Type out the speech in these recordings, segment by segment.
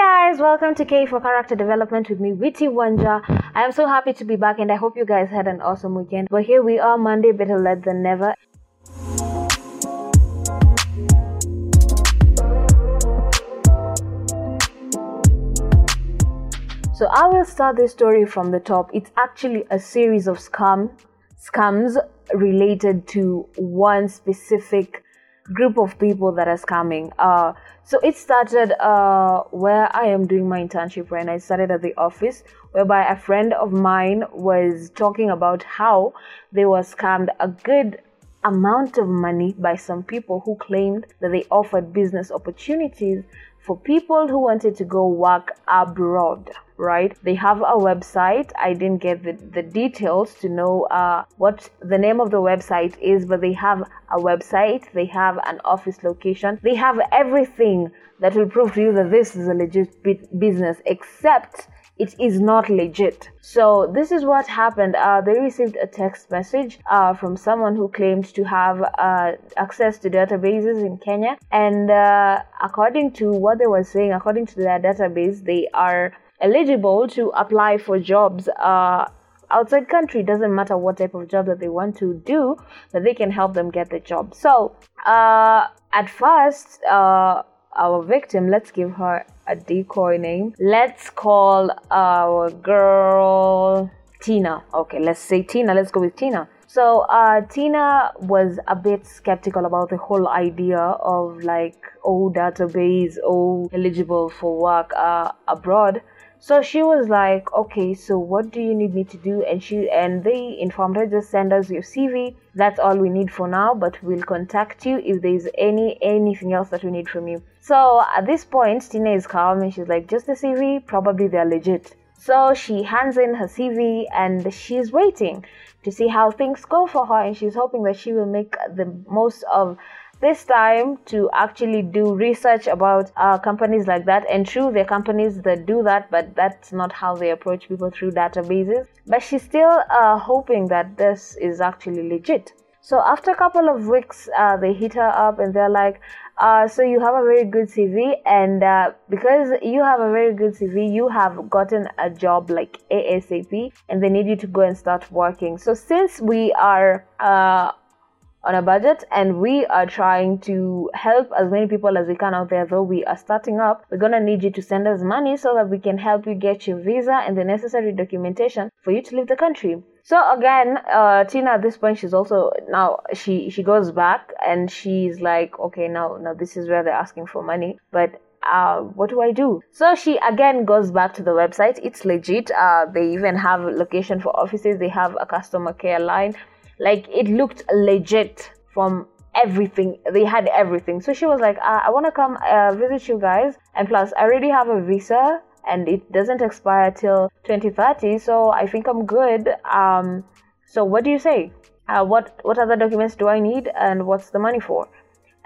guys, welcome to K for Character Development with me, Witty Wanja. I am so happy to be back and I hope you guys had an awesome weekend. But here we are, Monday, better late than never. So I will start this story from the top. It's actually a series of scam scams related to one specific group of people that are scamming. Uh, so it started uh, where I am doing my internship when I started at the office, whereby a friend of mine was talking about how they were scammed a good amount of money by some people who claimed that they offered business opportunities for people who wanted to go work abroad right they have a website. I didn't get the, the details to know uh, what the name of the website is but they have a website. They have an office location. They have everything that will prove to you that this is a legit business except it is not legit. So this is what happened. Uh, they received a text message uh, from someone who claimed to have uh, access to databases in Kenya, and uh, according to what they were saying, according to their database, they are eligible to apply for jobs uh, outside country doesn't matter what type of job that they want to do that they can help them get the job so uh, at first uh, our victim. Let's give her a decoy name. Let's call our girl tina. Okay let's say tina. Let's go with tina. So uh, Tina was a bit skeptical about the whole idea of like oh database, oh eligible for work uh, abroad. So she was like, okay, so what do you need me to do? And she and they informed her, just send us your CV. That's all we need for now, but we'll contact you if there's any anything else that we need from you. So at this point, Tina is calm and she's like, just the CV, probably they're legit. So she hands in her CV and she's waiting to see how things go for her and she's hoping that she will make the most of this time to actually do research about uh, companies like that. And true there are companies that do that but that's not how they approach people through databases. But she's still uh, hoping that this is actually legit. So after a couple of weeks uh, they hit her up and they're like uh, so you have a very good CV, and uh, because you have a very good CV, you have gotten a job like ASAP, and they need you to go and start working. So since we are uh, on a budget and we are trying to help as many people as we can out there though we are starting up we're to need you to send us money so that we can help you get your visa and the necessary documentation for you to leave the country so again uh, tina at this point she's also now she she goes back and she's like okay now now this is where they're asking for money but uh, what do I do? So she again goes back to the website. It's legit. Uh, they even have location for offices. They have a customer care line like it looked legit from everything. They had everything. So she was like uh, i want to come uh, visit you guys. And plus i already have a visa and it doesn't expire till 2030 so i think i'm good. Um so what do you say? Uh, what what other documents do i need and what's the money for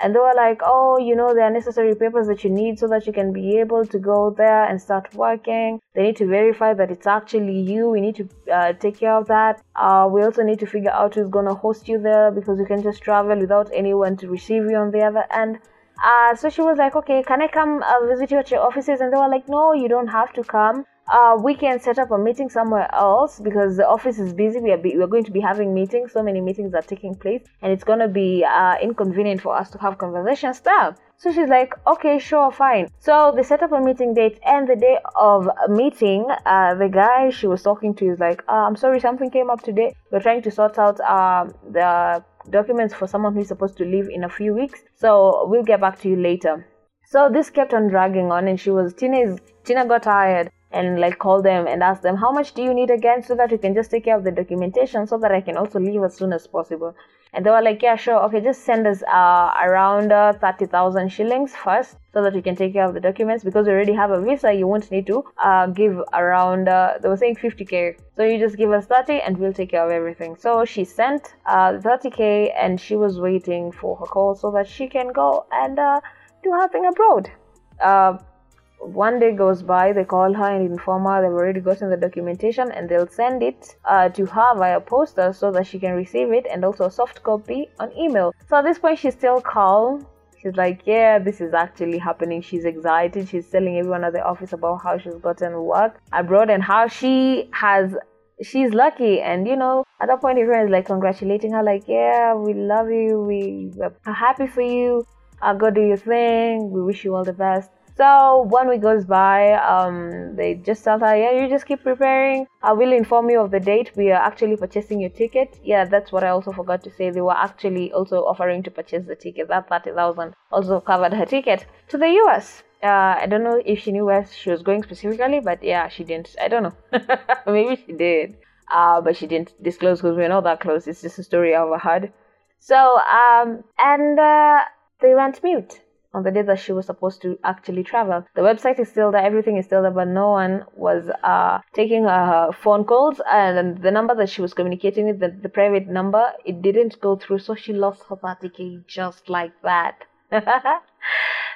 and they were like oh you know there are necessary papers that you need so that you can be able to go there and start working. They need to verify that it's actually you. We need to uh, take care of that. Uh, we also need to figure out who's going to host you there because you can just travel without anyone to receive you on the other end. Uh, so she was like okay can i come uh, visit you at your offices? And they were like no you don't have to come uh, we can set up a meeting somewhere else because the office is busy. We are, be, we are going to be having meetings. So many meetings are taking place, and it's to be uh, inconvenient for us to have conversations there. So she's like, okay, sure, fine. So they set up a meeting date, and the day of meeting, uh, the guy she was talking to is like, uh, I'm sorry, something came up today. We're trying to sort out um, the documents for someone who's supposed to leave in a few weeks. So we'll get back to you later. So this kept on dragging on, and she was Tina. Is, Tina got tired and like call them and ask them how much do you need again so that you can just take care of the documentation so that I can also leave as soon as possible. And they were like, yeah, sure, okay, just send us uh, around uh, 30,000 shillings first so that you can take care of the documents because you already have a visa. You won't need to uh, give around, uh, they were saying 50k. So you just give us 30 and we'll take care of everything. So she sent uh, 30k and she was waiting for her call so that she can go and uh, do her thing abroad. One day goes by, they call her and inform her they've already gotten the documentation and they'll send it uh, to her via poster so that she can receive it and also a soft copy on email. So at this point, she's still calm. She's like, yeah, this is actually happening. She's excited. She's telling everyone at the office about how she's gotten work abroad and how she has she's lucky and you know at that point everyone is like congratulating her like yeah we love you we are happy for you uh, go do your thing we wish you all the best so one week goes by, um, they just tell her, yeah, you just keep preparing. I will inform you of the date. We are actually purchasing your ticket. Yeah, that's what I also forgot to say. They were actually also offering to purchase the ticket. That 30,000 also covered her ticket to the US. Uh, I don't know if she knew where she was going specifically, but yeah, she didn't. I don't know. Maybe she did. Uh, but she didn't disclose because we're not that close. It's just a story I've heard. So, um, and uh, they went mute on the day that she was supposed to actually travel. The website is still there, everything is still there, but no one was uh, taking her phone calls. And the number that she was communicating with, the, the private number, it didn't go through, so she lost her 30k just like that.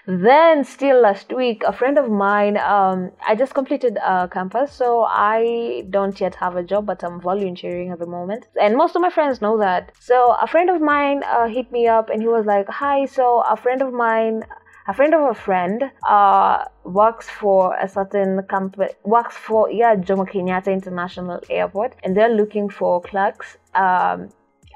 then still last week a friend of mine um, i just completed a campus so i don't yet have a job but i'm volunteering at the moment and most of my friends know that so a friend of mine uh, hit me up and he was like hi so a friend of mine a friend of a friend uh, works for a certain company works for yeah jomo kenyatta international airport and they're looking for clerks um,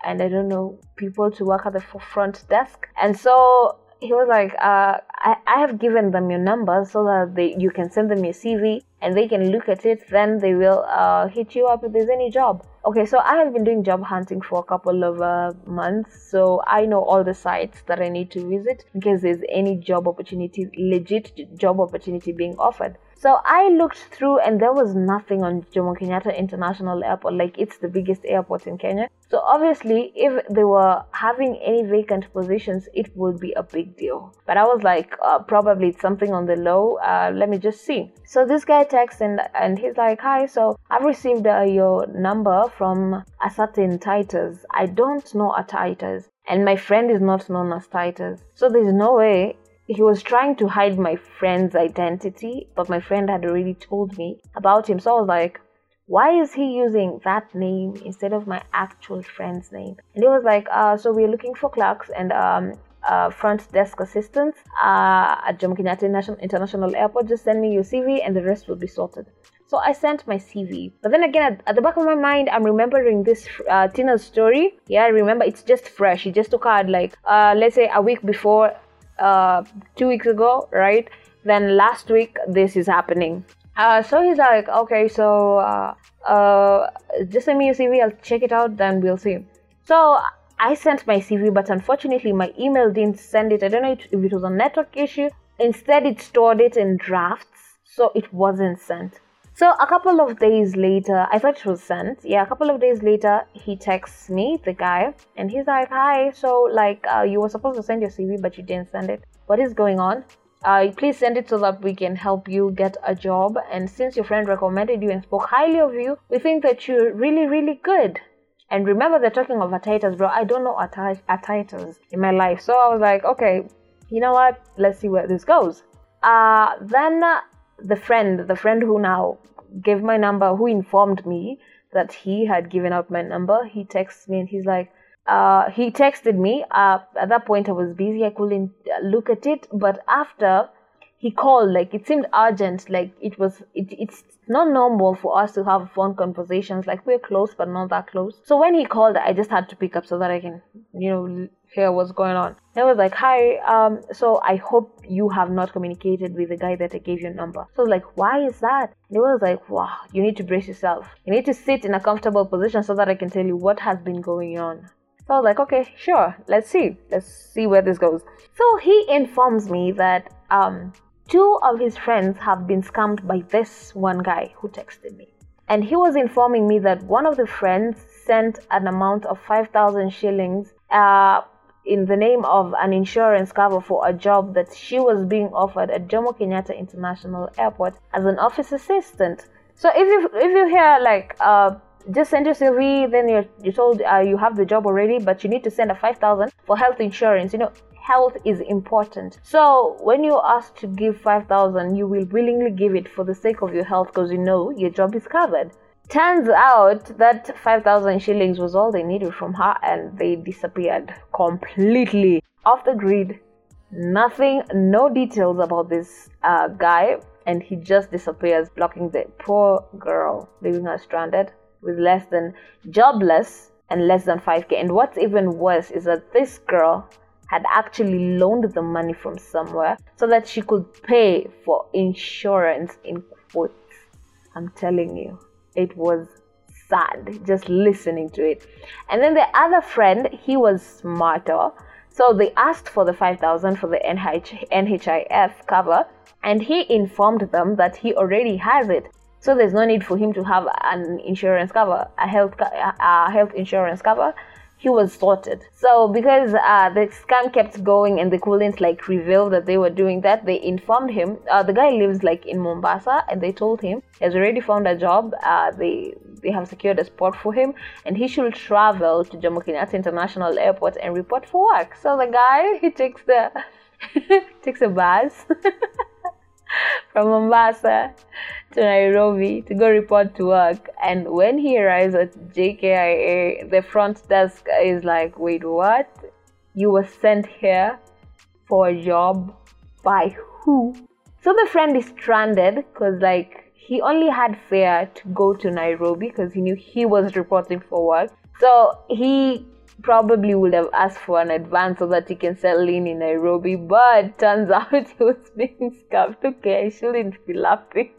and I don't know people to work at the front desk. And so he was like, uh, I, I have given them your number so that they you can send them your CV and they can look at it. Then they will uh, hit you up if there's any job. Okay, so I have been doing job hunting for a couple of uh, months, so I know all the sites that I need to visit in case there's any job opportunity, legit job opportunity being offered. So I looked through and there was nothing on Jomo Kenyatta International Airport, like it's the biggest airport in Kenya. So obviously, if they were having any vacant positions, it would be a big deal. But I was like, uh, probably it's something on the low. Uh, let me just see. So this guy texts and and he's like, hi. So I've received uh, your number from a certain Titus. I don't know a Titus, and my friend is not known as Titus. So there's no way he was trying to hide my friend's identity, but my friend had already told me about him. So I was like, why is he using that name instead of my actual friend's name? And he was like, uh, so we're looking for clerks and um, uh, front desk assistants uh, at Jomo Kenyatta International Airport. Just send me your CV and the rest will be sorted. So I sent my CV. But then again, at, at the back of my mind, I'm remembering this uh, Tina's story. Yeah, I remember it's just fresh. It just her like, uh, let's say, a week before uh, two weeks ago, right? Then last week this is happening. Uh, so he's like, okay, so uh, uh, just send me your CV. I'll check it out. Then we'll see. So I sent my CV, but unfortunately my email didn't send it. I don't know if it was a network issue. Instead, it stored it in drafts, so it wasn't sent. So a couple of days later, I thought it was sent. Yeah, a couple of days later, he texts me, the guy, and he's like, "Hi, so like uh, you were supposed to send your CV, but you didn't send it. What is going on? Uh, please send it so that we can help you get a job. And since your friend recommended you and spoke highly of you, we think that you're really, really good." And remember, they're talking of a Titus, bro. I don't know a, a Titus in my life, so I was like, okay, you know what? Let's see where this goes. Uh, then the friend, the friend who now gave my number, who informed me that he had given out my number, he texts me and he's like, uh, he texted me. Uh, at that point, I was busy. I couldn't look at it. But after he called, like it seemed urgent. Like it was. It, it's not normal for us to have phone conversations. Like we're close, but not that close. So when he called, I just had to pick up so that I can, you know, hear what's going on. And I was like, hi, um, so I hope you have not communicated with the guy that I gave your number. So I was like, why is that? And he was like, wow, you need to brace yourself. You need to sit in a comfortable position so that I can tell you what has been going on. So I was like, okay, sure, let's see. Let's see where this goes. So he informs me that um, two of his friends have been scammed by this one guy who texted me. And he was informing me that one of the friends sent an amount of 5,000 shillings uh, in the name of an insurance cover for a job that she was being offered at Jomo Kenyatta International Airport as an office assistant. So if you if you hear like uh, just send your CV, then you're you told uh, you have the job already, but you need to send a five thousand for health insurance. You know, health is important. So when you're asked to give five thousand, you will willingly give it for the sake of your health because you know your job is covered. Turns out that 5,000 shillings was all they needed from her and they disappeared completely off the grid. Nothing, no details about this uh, guy, and he just disappears, blocking the poor girl, leaving her stranded with less than jobless and less than 5k. And what's even worse is that this girl had actually loaned the money from somewhere so that she could pay for insurance in quotes. I'm telling you, it was sad just listening to it. And then the other friend, he was smarter. So they asked for the 5000 for the NH- NHIF cover and he informed them that he already has it. So there's no need for him to have an insurance cover, a health a health insurance cover. He was sorted. So because uh, the scam kept going and they couldn't like reveal that they were doing that, they informed him. Uh, the guy lives like in Mombasa, and they told him he has already found a job. Uh, they they have secured a spot for him, and he should travel to Jomo Kenyatta International Airport and report for work. So the guy he takes the takes a bus from Mombasa to Nairobi to go report to work. And when he arrives at JKIA, the front desk is like, wait, what? You were sent here for a job by who? So the friend is stranded because, like, he only had fare to go to Nairobi because he knew he was reporting for work. So he probably would have asked for an advance so that he can settle in in Nairobi, but turns out he was being scammed. Okay, I shouldn't be laughing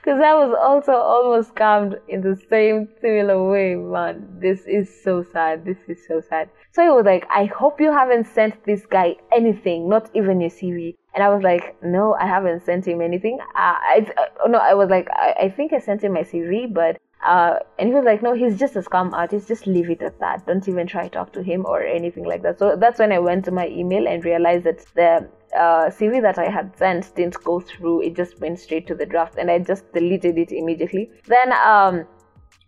because I was also almost scammed in the same similar way, man. This is so sad. This is so sad. So he was like, I hope you haven't sent this guy anything, not even your CV. And I was like, no, I haven't sent him anything. Uh, I, uh, no, I was like, I, I think I sent him my CV, but uh, and he was like, no, he's just a scam artist. Just leave it at that. Don't even try to talk to him or anything like that. So that's when I went to my email and realized that the uh, CV that I had sent didn't go through. It just went straight to the draft, and I just deleted it immediately. Then um,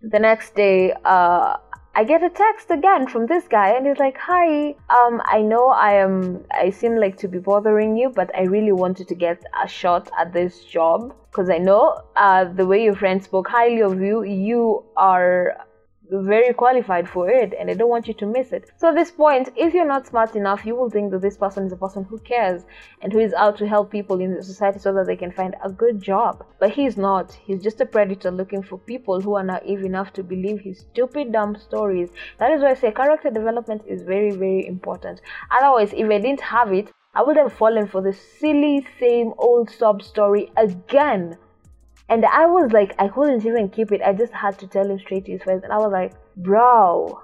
the next day, uh, I get a text again from this guy, and he's like, "Hi, um, I know I am. I seem like to be bothering you, but I really wanted to get a shot at this job because I know uh, the way your friend spoke highly of you. You are very qualified for it and I don't want you to miss it. So at this point, if you're not smart enough, you will think that this person is a person who cares and who is out to help people in the society so that they can find a good job. But he's not. He's just a predator looking for people who are naive enough to believe his stupid, dumb stories. That is why I say character development is very, very important. Otherwise, if I didn't have it, I would have fallen for the silly, same old sob story again and I was like, I couldn't even keep it. I just had to tell him straight to his face. And I was like, bro,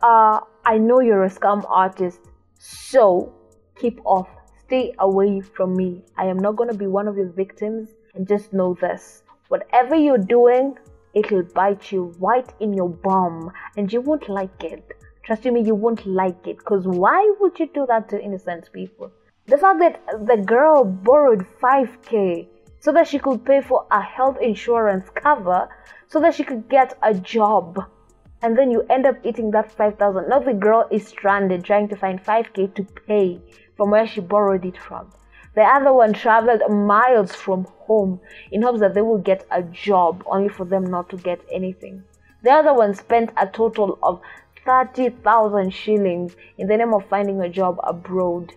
uh, I know you're a scam artist. So keep off. Stay away from me. I am not going to be one of your victims. And just know this whatever you're doing, it'll bite you right in your bum. And you won't like it. Trust me, you won't like it. Because why would you do that to innocent people? The fact that the girl borrowed 5k so that she could pay for a health insurance cover so that she could get a job. And then you end up eating that 5000. Now the girl is stranded trying to find 5k to pay from where she borrowed it from. The other one traveled miles from home in hopes that they will get a job, only for them not to get anything. The other one spent a total of 30,000 shillings in the name of finding a job abroad.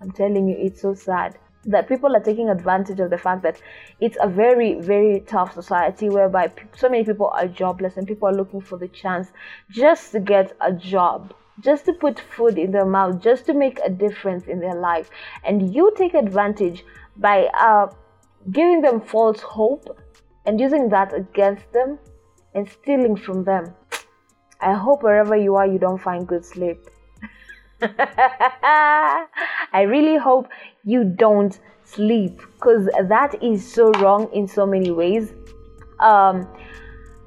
I'm telling you, it's so sad that people are taking advantage of the fact that it's a very very tough society whereby so many people are jobless and people are looking for the chance just to get a job just to put food in their mouth just to make a difference in their life. And you take advantage by uh, giving them false hope and using that against them and stealing from them. I hope wherever you are you don't find good sleep I really hope you don't sleep because that is so wrong in so many ways. Um,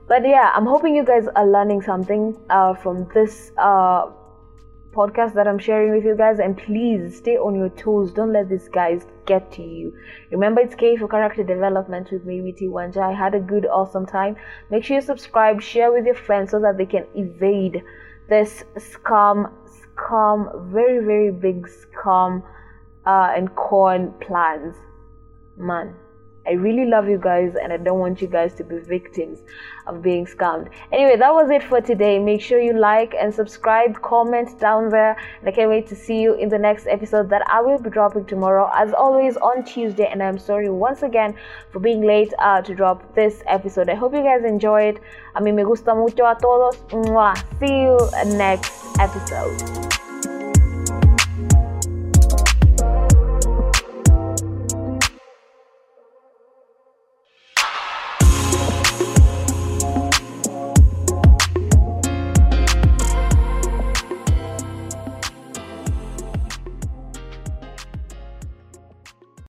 but yeah, I'm hoping you guys are learning something uh, from this uh, podcast that I'm sharing with you guys. And please stay on your toes. Don't let these guys get to you. Remember, it's K for character development with me, Witi Wanja. I had a good, awesome time. Make sure you subscribe, share with your friends so that they can evade this scam scam, very, very big scam uh, and corn plans. Man, I really love you guys and I don't want you guys to be victims of being scammed. Anyway, that was it for today. Make sure you like and subscribe, comment down there, and I can't wait to see you in the next episode that I will be dropping tomorrow, as always on Tuesday. And I'm sorry once again for being late uh, to drop this episode. I hope you guys enjoyed. A mí me gusta mucho a todos. Mwah. See you next episode.